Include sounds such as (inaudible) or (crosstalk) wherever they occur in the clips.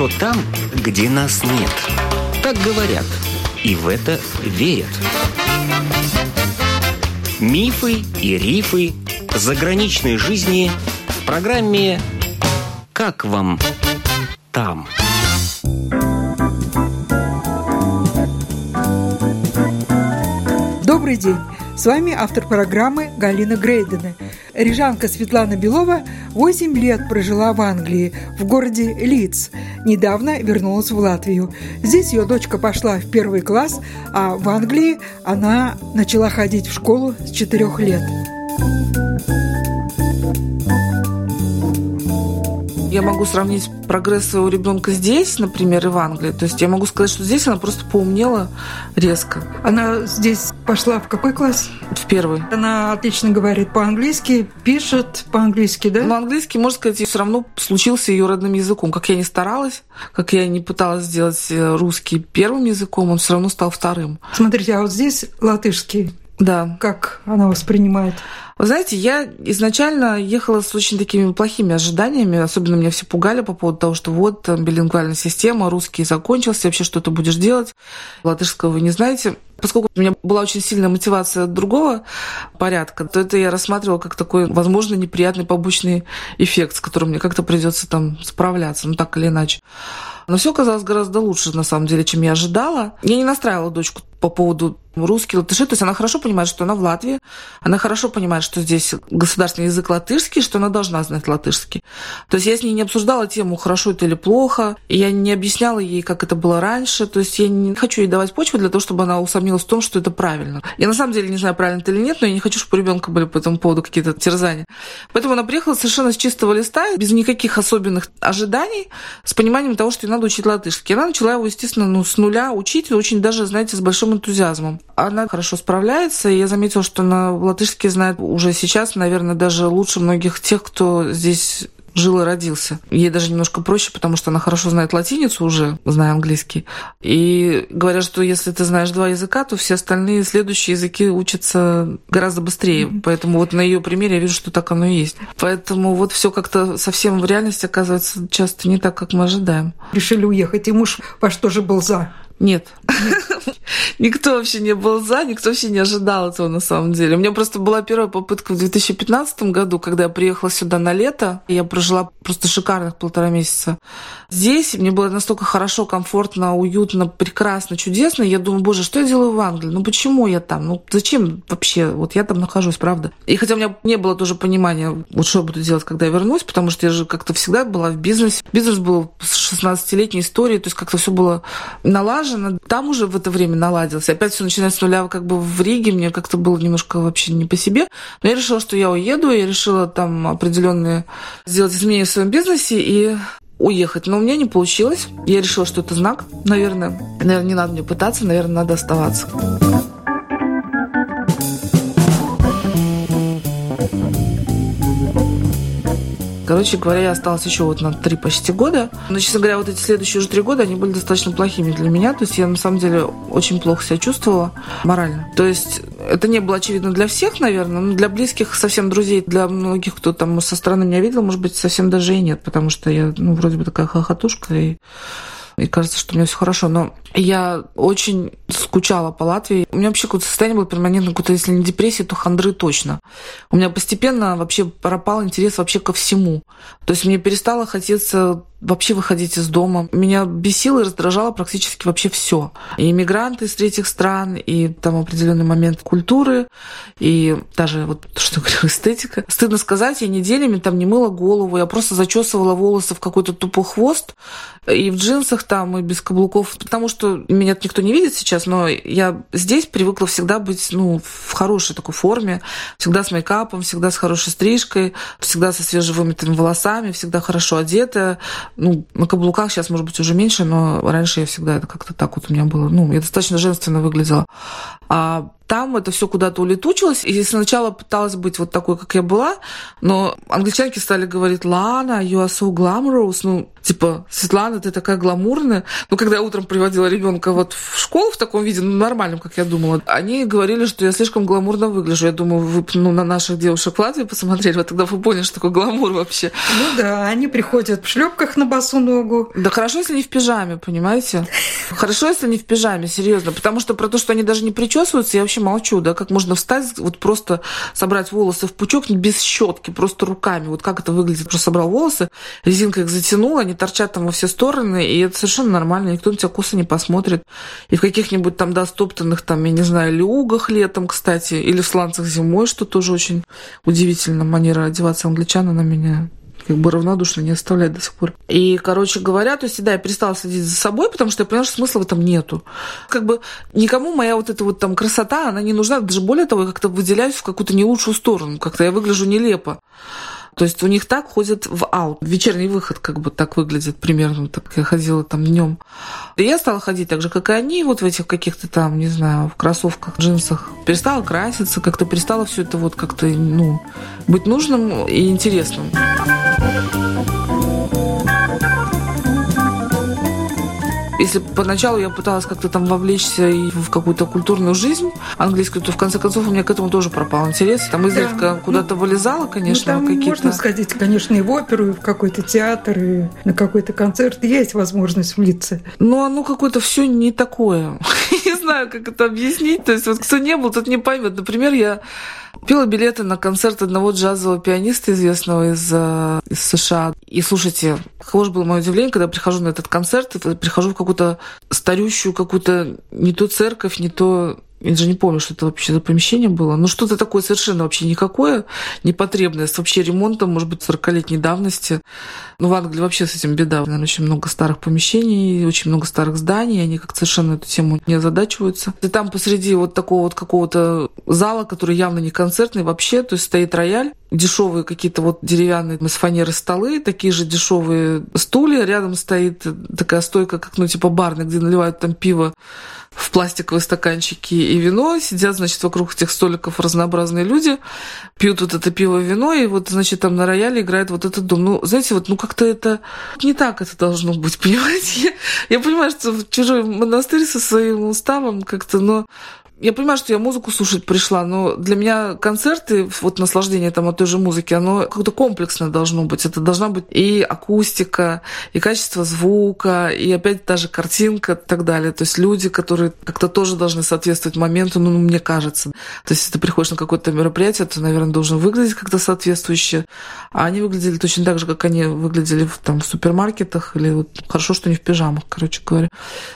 хорошо там, где нас нет. Так говорят, и в это верят. Мифы и рифы заграничной жизни в программе «Как вам там?». Добрый день! С вами автор программы Галина Грейдена. Рижанка Светлана Белова 8 лет прожила в Англии, в городе Лидс. Недавно вернулась в Латвию. Здесь ее дочка пошла в первый класс, а в Англии она начала ходить в школу с 4 лет. Я могу сравнить прогресс своего ребенка здесь, например, и в Англии. То есть я могу сказать, что здесь она просто поумнела резко. Она здесь пошла в какой класс? В первый. Она отлично говорит по-английски, пишет по-английски, да? Но английский, можно сказать, все равно случился ее родным языком. Как я не старалась, как я не пыталась сделать э, русский первым языком, он все равно стал вторым. Смотрите, а вот здесь латышский. Да. Как она воспринимает? Вы знаете, я изначально ехала с очень такими плохими ожиданиями. Особенно меня все пугали по поводу того, что вот билингвальная система, русский закончился, вообще что ты будешь делать? Латышского вы не знаете. Поскольку у меня была очень сильная мотивация другого порядка, то это я рассматривала как такой, возможно, неприятный побочный эффект, с которым мне как-то придется там справляться, ну так или иначе. Но все оказалось гораздо лучше, на самом деле, чем я ожидала. Я не настраивала дочку по поводу русский, латыши. То есть она хорошо понимает, что она в Латвии. Она хорошо понимает, что здесь государственный язык латышский, что она должна знать латышский. То есть я с ней не обсуждала тему, хорошо это или плохо. Я не объясняла ей, как это было раньше. То есть я не хочу ей давать почву для того, чтобы она усомнилась в том, что это правильно. Я на самом деле не знаю, правильно это или нет, но я не хочу, чтобы у ребенка были по этому поводу какие-то терзания. Поэтому она приехала совершенно с чистого листа, без никаких особенных ожиданий, с пониманием того, что ей надо учить латышский. И она начала его, естественно, ну, с нуля учить, очень даже, знаете, с большим энтузиазмом. Она хорошо справляется, и я заметила, что на латышский знает уже сейчас, наверное, даже лучше многих тех, кто здесь жил и родился. Ей даже немножко проще, потому что она хорошо знает латиницу уже, зная английский. И говорят, что если ты знаешь два языка, то все остальные следующие языки учатся гораздо быстрее. Mm-hmm. Поэтому вот на ее примере я вижу, что так оно и есть. Поэтому вот все как-то совсем в реальности оказывается часто не так, как мы ожидаем. Решили уехать, и муж во что же был за? Нет. (laughs) никто вообще не был за, никто вообще не ожидал этого на самом деле. У меня просто была первая попытка в 2015 году, когда я приехала сюда на лето. Я прожила просто шикарных полтора месяца. Здесь мне было настолько хорошо, комфортно, уютно, прекрасно, чудесно. Я думаю, боже, что я делаю в Англии? Ну почему я там? Ну зачем вообще? Вот я там нахожусь, правда. И хотя у меня не было тоже понимания, вот что я буду делать, когда я вернусь, потому что я же как-то всегда была в бизнесе. Бизнес был с 16-летней историей, то есть как-то все было налажено налажено. Там уже в это время наладилось. Опять все начинается с нуля, как бы в Риге мне как-то было немножко вообще не по себе. Но я решила, что я уеду, я решила там определенные сделать изменения в своем бизнесе и уехать. Но у меня не получилось. Я решила, что это знак, наверное. Наверное, не надо мне пытаться, наверное, надо оставаться. Короче говоря, я осталась еще вот на три почти года. Но, честно говоря, вот эти следующие уже три года, они были достаточно плохими для меня. То есть я, на самом деле, очень плохо себя чувствовала морально. То есть это не было очевидно для всех, наверное, но для близких совсем друзей, для многих, кто там со стороны меня видел, может быть, совсем даже и нет, потому что я, ну, вроде бы такая хохотушка, и и кажется, что у меня все хорошо. Но я очень скучала по Латвии. У меня вообще какое-то состояние было перманентно, какое-то, если не депрессия, то хандры точно. У меня постепенно вообще пропал интерес вообще ко всему. То есть мне перестало хотеться вообще выходить из дома. Меня бесило и раздражало практически вообще все. И иммигранты из третьих стран, и там определенный момент культуры, и даже вот, (laughs) что говорю, эстетика. Стыдно сказать, я неделями там не мыла голову, я просто зачесывала волосы в какой-то тупой хвост, и в джинсах там, и без каблуков, потому что меня никто не видит сейчас, но я здесь привыкла всегда быть, ну, в хорошей такой форме, всегда с мейкапом, всегда с хорошей стрижкой, всегда со свежевымытыми волосами, всегда хорошо одетая, ну, на каблуках сейчас, может быть, уже меньше, но раньше я всегда это как-то так вот у меня было. Ну, я достаточно женственно выглядела. А там это все куда-то улетучилось. И сначала пыталась быть вот такой, как я была, но англичанки стали говорить, Лана, you are so glamorous. Ну, типа, Светлана, ты такая гламурная. Ну, когда я утром приводила ребенка вот в школу в таком виде, ну, нормальном, как я думала, они говорили, что я слишком гламурно выгляжу. Я думаю, вы ну, на наших девушек в Латвии посмотрели, вот тогда вы поняли, что такое гламур вообще. Ну да, они приходят в шлепках на босу ногу. Да хорошо, если не в пижаме, понимаете? Хорошо, если не в пижаме, серьезно. Потому что про то, что они даже не причесываются, я вообще молчу, да, как можно встать, вот просто собрать волосы в пучок без щетки, просто руками. Вот как это выглядит? Просто собрал волосы, резинкой их затянул, они торчат там во все стороны, и это совершенно нормально, никто на тебя косо не посмотрит. И в каких-нибудь там, да, стоптанных там, я не знаю, люгах летом, кстати, или в сланцах зимой, что тоже очень удивительно. Манера одеваться англичан на меня как бы равнодушно не оставляет до сих пор. И, короче говоря, то есть, да, я перестала следить за собой, потому что я поняла, что смысла в этом нету. Как бы никому моя вот эта вот там красота, она не нужна. Даже более того, я как-то выделяюсь в какую-то не лучшую сторону. Как-то я выгляжу нелепо. То есть у них так ходят в аут. Вечерний выход как бы так выглядит примерно, так я ходила там днем. И я стала ходить так же, как и они, вот в этих каких-то там, не знаю, в кроссовках, джинсах. Перестала краситься, как-то перестала все это вот как-то, ну, быть нужным и интересным. Если поначалу я пыталась как-то там вовлечься и в какую-то культурную жизнь английскую, то в конце концов у меня к этому тоже пропал интерес. Там изредка да. куда-то ну, вылезала, конечно, ну, там какие-то... можно сходить, конечно, и в оперу, и в какой-то театр, и на какой-то концерт. Есть возможность влиться. Ну, оно какое-то все не такое. (laughs) не знаю, как это объяснить. То есть вот кто не был, тот не поймет. Например, я Купила билеты на концерт одного джазового пианиста, известного из, э, из США. И слушайте, каково же было мое удивление, когда прихожу на этот концерт, прихожу в какую-то старющую, какую-то не то церковь, не то я даже не помню, что это вообще за помещение было. Ну, что-то такое совершенно вообще никакое, непотребное, с вообще ремонтом, может быть, 40-летней давности. Ну, в Англии вообще с этим беда. Наверное, очень много старых помещений, очень много старых зданий, они как совершенно эту тему не озадачиваются. И там посреди вот такого вот какого-то зала, который явно не концертный вообще, то есть стоит рояль, дешевые какие-то вот деревянные из фанеры столы, такие же дешевые стулья, рядом стоит такая стойка, как, ну, типа барная, где наливают там пиво в пластиковые стаканчики и вино. Сидят, значит, вокруг этих столиков разнообразные люди, пьют вот это пиво, вино, и вот, значит, там на рояле играет вот этот дом. Ну, знаете, вот, ну, как-то это не так это должно быть, (laughs) понимаете? Я, я понимаю, что в чужой монастырь со своим уставом как-то, но я понимаю, что я музыку слушать пришла, но для меня концерты, вот наслаждение там от той же музыки, оно как-то комплексно должно быть. Это должна быть и акустика, и качество звука, и опять та же картинка и так далее. То есть люди, которые как-то тоже должны соответствовать моменту, ну, мне кажется. То есть если ты приходишь на какое-то мероприятие, ты, наверное, должен выглядеть как-то соответствующе. А они выглядели точно так же, как они выглядели в, там, в супермаркетах, или вот хорошо, что не в пижамах, короче говоря.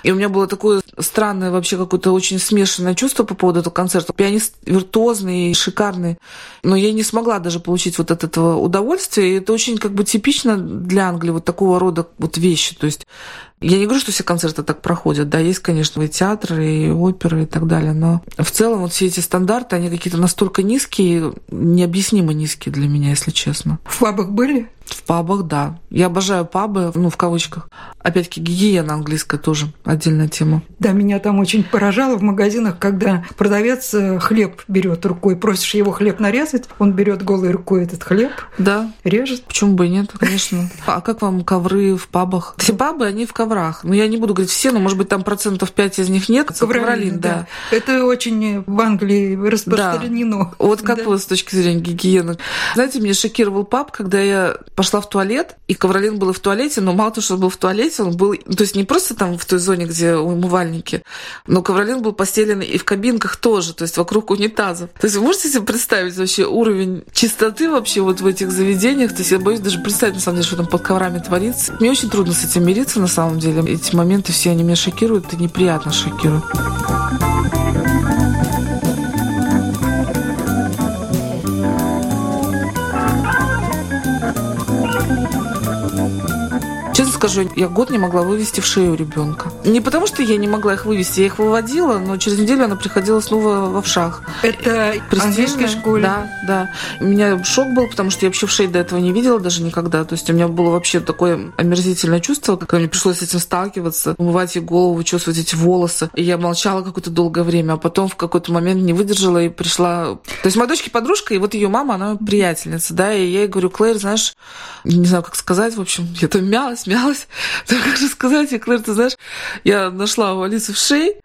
И у меня было такое странное, вообще какое-то очень смешанное чувство, чувство по поводу этого концерта. Пианист виртуозный, шикарный. Но я не смогла даже получить вот от этого удовольствия. И это очень как бы типично для Англии вот такого рода вот вещи. То есть я не говорю, что все концерты так проходят. Да, есть, конечно, и театры, и оперы, и так далее. Но в целом вот все эти стандарты, они какие-то настолько низкие, необъяснимо низкие для меня, если честно. В пабах были? В пабах, да. Я обожаю пабы, ну, в кавычках. Опять-таки, гигиена английская тоже отдельная тема. Да, меня там очень поражало в магазинах, когда продавец э, хлеб берет рукой, просишь его хлеб нарезать, он берет голой рукой этот хлеб, да. режет. Почему бы и нет, конечно. (laughs) А как вам ковры в пабах? Все пабы, они в коврах. Ну, я не буду говорить все, но, может быть, там процентов 5 из них нет. Ковролин, ковролин да. да. Это очень в Англии распространено. Да. Вот как да. вы с точки зрения гигиены? Знаете, меня шокировал паб, когда я пошла в туалет, и ковролин был в туалете, но мало того, что он был в туалете, он был, то есть не просто там в той зоне, где умывальники, но ковролин был постелен и в кабинках тоже, то есть вокруг унитазов. То есть вы можете себе представить вообще уровень чистоты вообще вот в этих заведениях? То есть я боюсь даже представить, на самом деле, что там под коврами творится. Мне очень трудно с этим мириться, на самом деле. Эти моменты все, они меня шокируют и неприятно шокируют. Скажу, я год не могла вывести в шею ребенка. Не потому, что я не могла их вывести, я их выводила, но через неделю она приходила снова в овшах. Это английской школе? Да, да. У меня шок был, потому что я вообще в шее до этого не видела даже никогда. То есть у меня было вообще такое омерзительное чувство, когда мне пришлось с этим сталкиваться, умывать ей голову, чувствовать эти волосы. И я молчала какое-то долгое время, а потом в какой-то момент не выдержала и пришла... То есть моя дочке подружка, и вот ее мама, она приятельница, да, и я ей говорю, Клэр, знаешь, не знаю, как сказать, в общем, я там мялась, мялась. Так (laughs) как же сказать, и Клэр, ты знаешь, я нашла у Алисы в шее,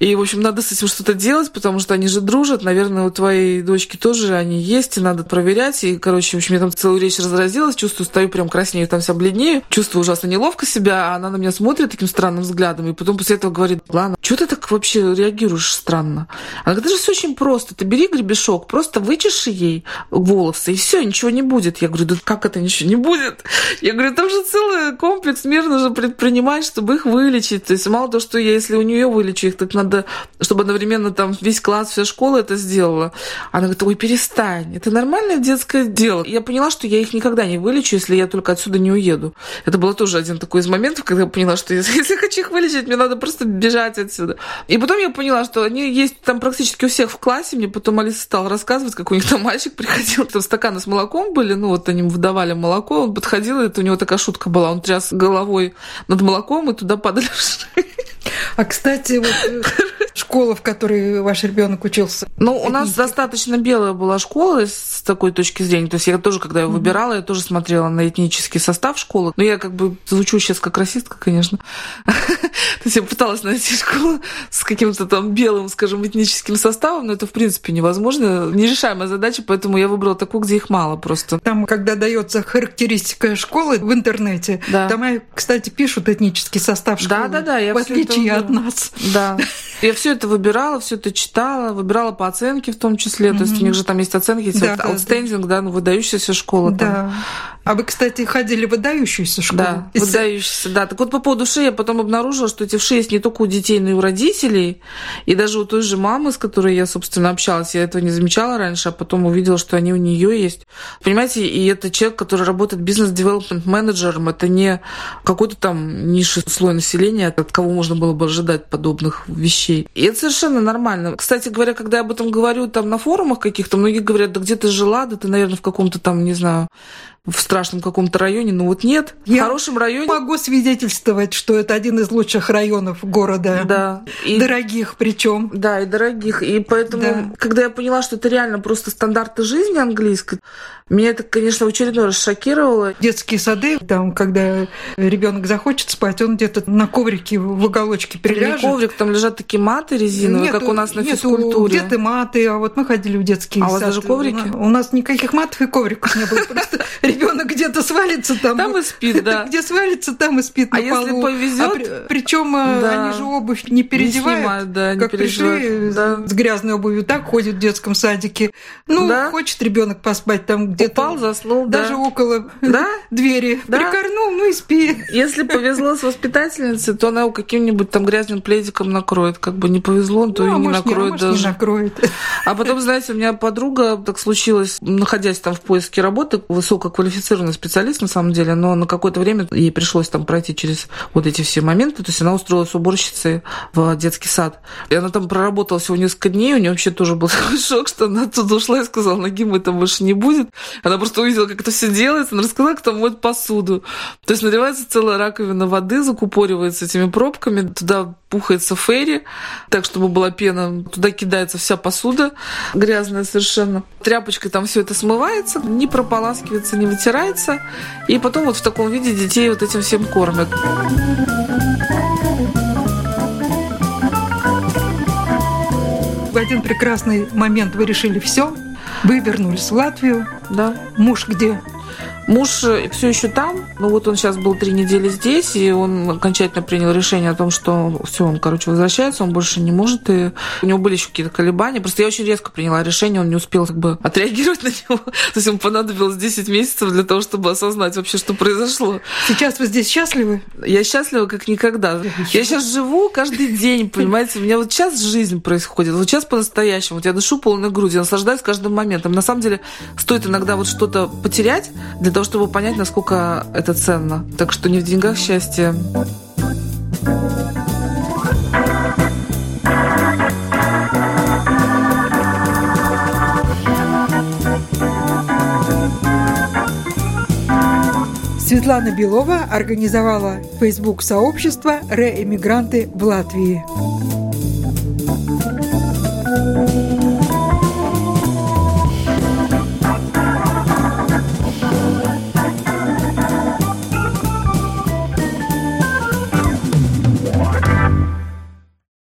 и, в общем, надо с этим что-то делать, потому что они же дружат. Наверное, у твоей дочки тоже они есть, и надо проверять. И, короче, в общем, я там целую речь разразилась, чувствую, стою прям краснею, там вся бледнее. Чувствую ужасно неловко себя, а она на меня смотрит таким странным взглядом. И потом после этого говорит, ладно, что ты так вообще реагируешь странно? Она говорит, это же все очень просто. Ты бери гребешок, просто вычеши ей волосы, и все, ничего не будет. Я говорю, да как это ничего не будет? Я говорю, там же целый комплекс мер нужно предпринимать, чтобы их вылечить. То есть мало того, что я, если у нее вылечу их, так надо надо, чтобы одновременно там весь класс, вся школа это сделала. Она говорит, ой, перестань, это нормальное детское дело. Я поняла, что я их никогда не вылечу, если я только отсюда не уеду. Это было тоже один такой из моментов, когда я поняла, что (laughs) если, если хочу их вылечить, мне надо просто бежать отсюда. И потом я поняла, что они есть там практически у всех в классе. Мне потом Алиса стала рассказывать, как у них там мальчик (laughs) приходил, там стаканы с молоком были, ну вот они выдавали молоко, он подходил, и это у него такая шутка была, он тряс головой над молоком, и туда падали (laughs) а, кстати, вот э, школа, в которой ваш ребенок учился? Ну, у нас достаточно белая была школа с такой точки зрения. То есть я тоже, когда я выбирала, я тоже смотрела на этнический состав школы. Но я как бы звучу сейчас как расистка, конечно. (laughs) То есть я пыталась найти школу с каким-то там белым, скажем, этническим составом, но это, в принципе, невозможно. Нерешаемая задача, поэтому я выбрала такую, где их мало просто. Там, когда дается характеристика школы в интернете, да. там, кстати, пишут этнический состав школы. Да, да, да. Я в отличие от нас. Да. (laughs) Я все это выбирала, все это читала, выбирала по оценке в том числе. Mm-hmm. То есть у них же там есть оценки, есть да, outstanding, да, да, ну выдающаяся школа. Да. Там. А вы, кстати, ходили в выдающуюся школу? Да, выдающаяся, да. Так вот по поводу шеи я потом обнаружила, что эти вши есть не только у детей, но и у родителей. И даже у той же мамы, с которой я, собственно, общалась, я этого не замечала раньше, а потом увидела, что они у нее есть. Понимаете, и это человек, который работает бизнес-девелопмент менеджером, это не какой-то там низший слой населения, от кого можно было бы ожидать подобных вещей. И это совершенно нормально. Кстати говоря, когда я об этом говорю там на форумах каких-то, многие говорят, да где ты жила, да ты, наверное, в каком-то там, не знаю, в страшном каком-то районе, но вот нет. Я в хорошем районе... могу свидетельствовать, что это один из лучших районов города. Да. И... Дорогих причем. Да, и дорогих. И поэтому, да. когда я поняла, что это реально просто стандарты жизни английской, меня это, конечно, в очередной раз шокировало. Детские сады, там, когда ребенок захочет спать, он где-то на коврике в уголочке приляжет. Не коврик, там лежат такие маты резиновые, как у нас на нету, физкультуре. Где-то маты, а вот мы ходили в детские А у вас даже коврики? У нас никаких матов и ковриков не было. Просто (laughs) ребенок где-то свалится там. Там и спит, да. (laughs) Где свалится, там и спит а если повезет? Причем э, они же обувь не переодевают. да, как пришли с грязной обувью, так ходят в детском садике. Ну, хочет ребенок поспать там где-то. Упал, заснул, Даже около (laughs) двери. Прикорнул, ну и спи. Если повезло с воспитательницей, то она его каким-нибудь там грязным пледиком накроет. Как бы не повезло, то ну, и не накроет даже. Не накроет. А потом, знаете, у меня подруга так случилось, находясь там в поиске работы, высококвалифицированный специалист на самом деле, но на какое-то время ей пришлось там пройти через вот эти все моменты. То есть она устроилась уборщицей в детский сад. И она там проработала всего несколько дней, у нее вообще тоже был (laughs) шок, что она оттуда ушла и сказала, ноги мы там больше не будет. Она просто увидела, как это все делается, она рассказала, там моет посуду. То есть наливается целая раковина воды, закупоривается этими пробками, туда пухается ферри, так, чтобы была пена, туда кидается вся посуда грязная совершенно. Тряпочкой там все это смывается, не прополаскивается, не вытирается. И потом вот в таком виде детей вот этим всем кормят. В один прекрасный момент вы решили все, вы вернулись в Латвию. Да. Муж где? Муж э, все еще там, ну вот он сейчас был три недели здесь, и он окончательно принял решение о том, что все, он, короче, возвращается, он больше не может, и у него были еще какие-то колебания. Просто я очень резко приняла решение, он не успел как бы отреагировать (laughs) на него. То есть ему понадобилось 10 месяцев для того, чтобы осознать вообще, что произошло. Сейчас вы здесь счастливы? Я счастлива как никогда. Я сейчас живу каждый день, понимаете? У меня вот сейчас жизнь происходит, вот сейчас по-настоящему. Вот я дышу полной грудью, наслаждаюсь каждым моментом. На самом деле стоит иногда вот что-то потерять для того, чтобы понять, насколько это ценно. Так что не в деньгах счастье. Светлана Белова организовала Facebook-сообщество «Реэмигранты в Латвии».